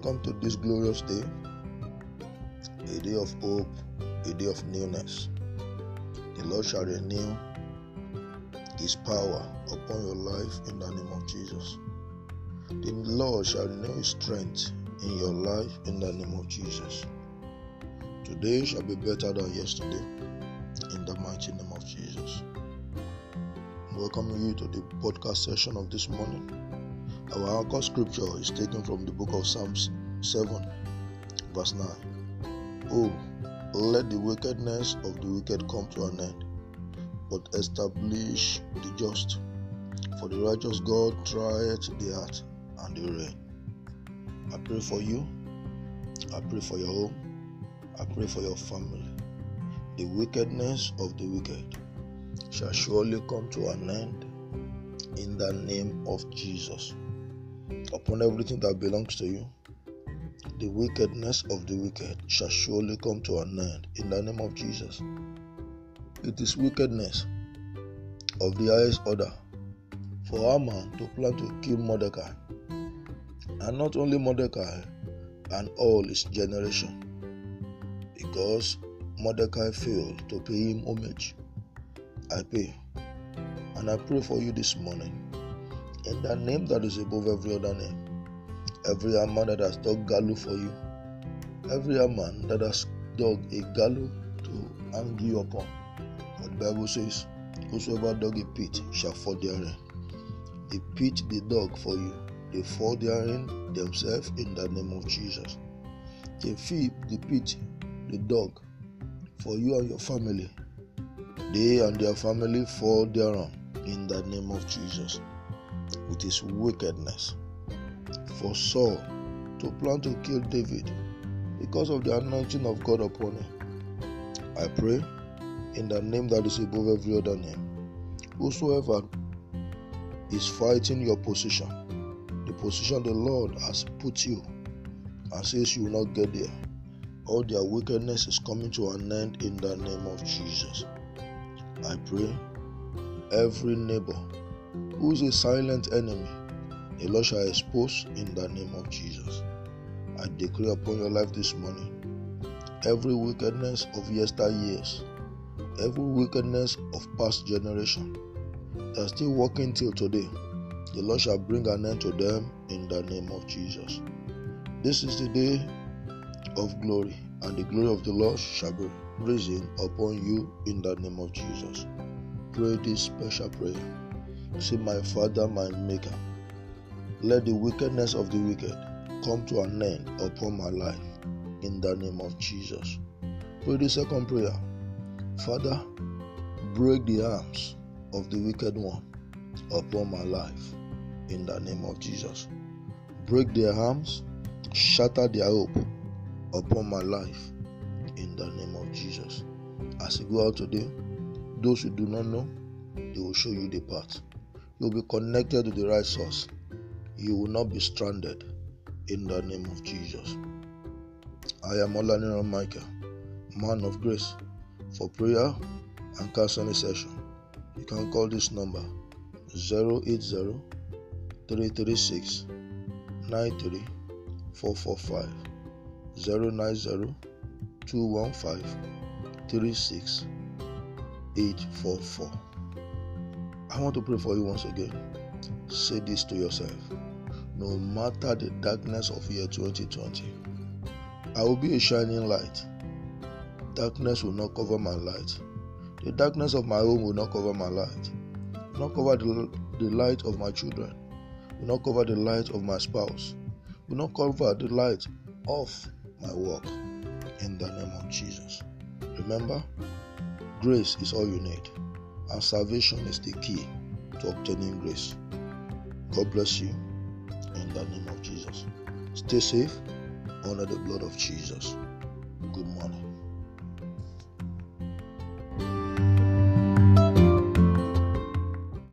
Welcome to this glorious day, a day of hope, a day of newness. The Lord shall renew His power upon your life in the name of Jesus. The Lord shall renew His strength in your life in the name of Jesus. Today shall be better than yesterday in the mighty name of Jesus. Welcoming you to the podcast session of this morning. Our anchor scripture is taken from the book of Psalms 7, verse 9. Oh, let the wickedness of the wicked come to an end, but establish the just. For the righteous God trieth the heart and the rein. I pray for you. I pray for your home. I pray for your family. The wickedness of the wicked shall surely come to an end in the name of Jesus upon everything that belongs to you. The wickedness of the wicked shall surely come to an end in the name of Jesus. It is wickedness of the highest order for Haman to plan to kill Mordecai, and not only Mordecai and all his generation, because Mordecai failed to pay him homage. I pay, and I pray for you this morning in the name that is above every other name. Every man that has dug gallow for you, every man that has dug a gallow to hang you upon. But the Bible says, Whosoever dug a pit shall fall therein. The pit they dug for you, they fall therein themselves in the name of Jesus. They feed the pit they dug for you and your family. They and their family fall therein in the name of Jesus with his wickedness. For Saul to plan to kill David because of the anointing of God upon him. I pray in the name that is above every other name. Whosoever is fighting your position, the position the Lord has put you, and says you will not get there, all their wickedness is coming to an end in the name of Jesus. I pray every neighbor who is a silent enemy, the Lord shall expose in the name of Jesus. I declare upon your life this morning every wickedness of yesteryears, every wickedness of past generation that are still working till today, the Lord shall bring an end to them in the name of Jesus. This is the day of glory, and the glory of the Lord shall be risen upon you in the name of Jesus. Pray this special prayer. Say, My Father, my Maker, let the wickedness of the wicked come to an end upon my life in the name of Jesus. Pray the second prayer. Father, break the arms of the wicked one upon my life in the name of Jesus. Break their arms, shatter their hope upon my life in the name of Jesus. As you go out today, those who do not know, they will show you the path. You'll be connected to the right source. You will not be stranded in the name of Jesus. I am Olaniran Michael, man of grace. For prayer and counseling session, you can call this number 080 336 93 445 090 215 36 844. I want to pray for you once again. Say this to yourself. No matter the darkness of year 2020, I will be a shining light. Darkness will not cover my light. The darkness of my home will not cover my light. Will not cover the, the light of my children. Will not cover the light of my spouse. Will not cover the light of my work. In the name of Jesus. Remember, grace is all you need and salvation is the key to obtaining grace. God bless you in the name of Jesus. Stay safe under the blood of Jesus. Good morning.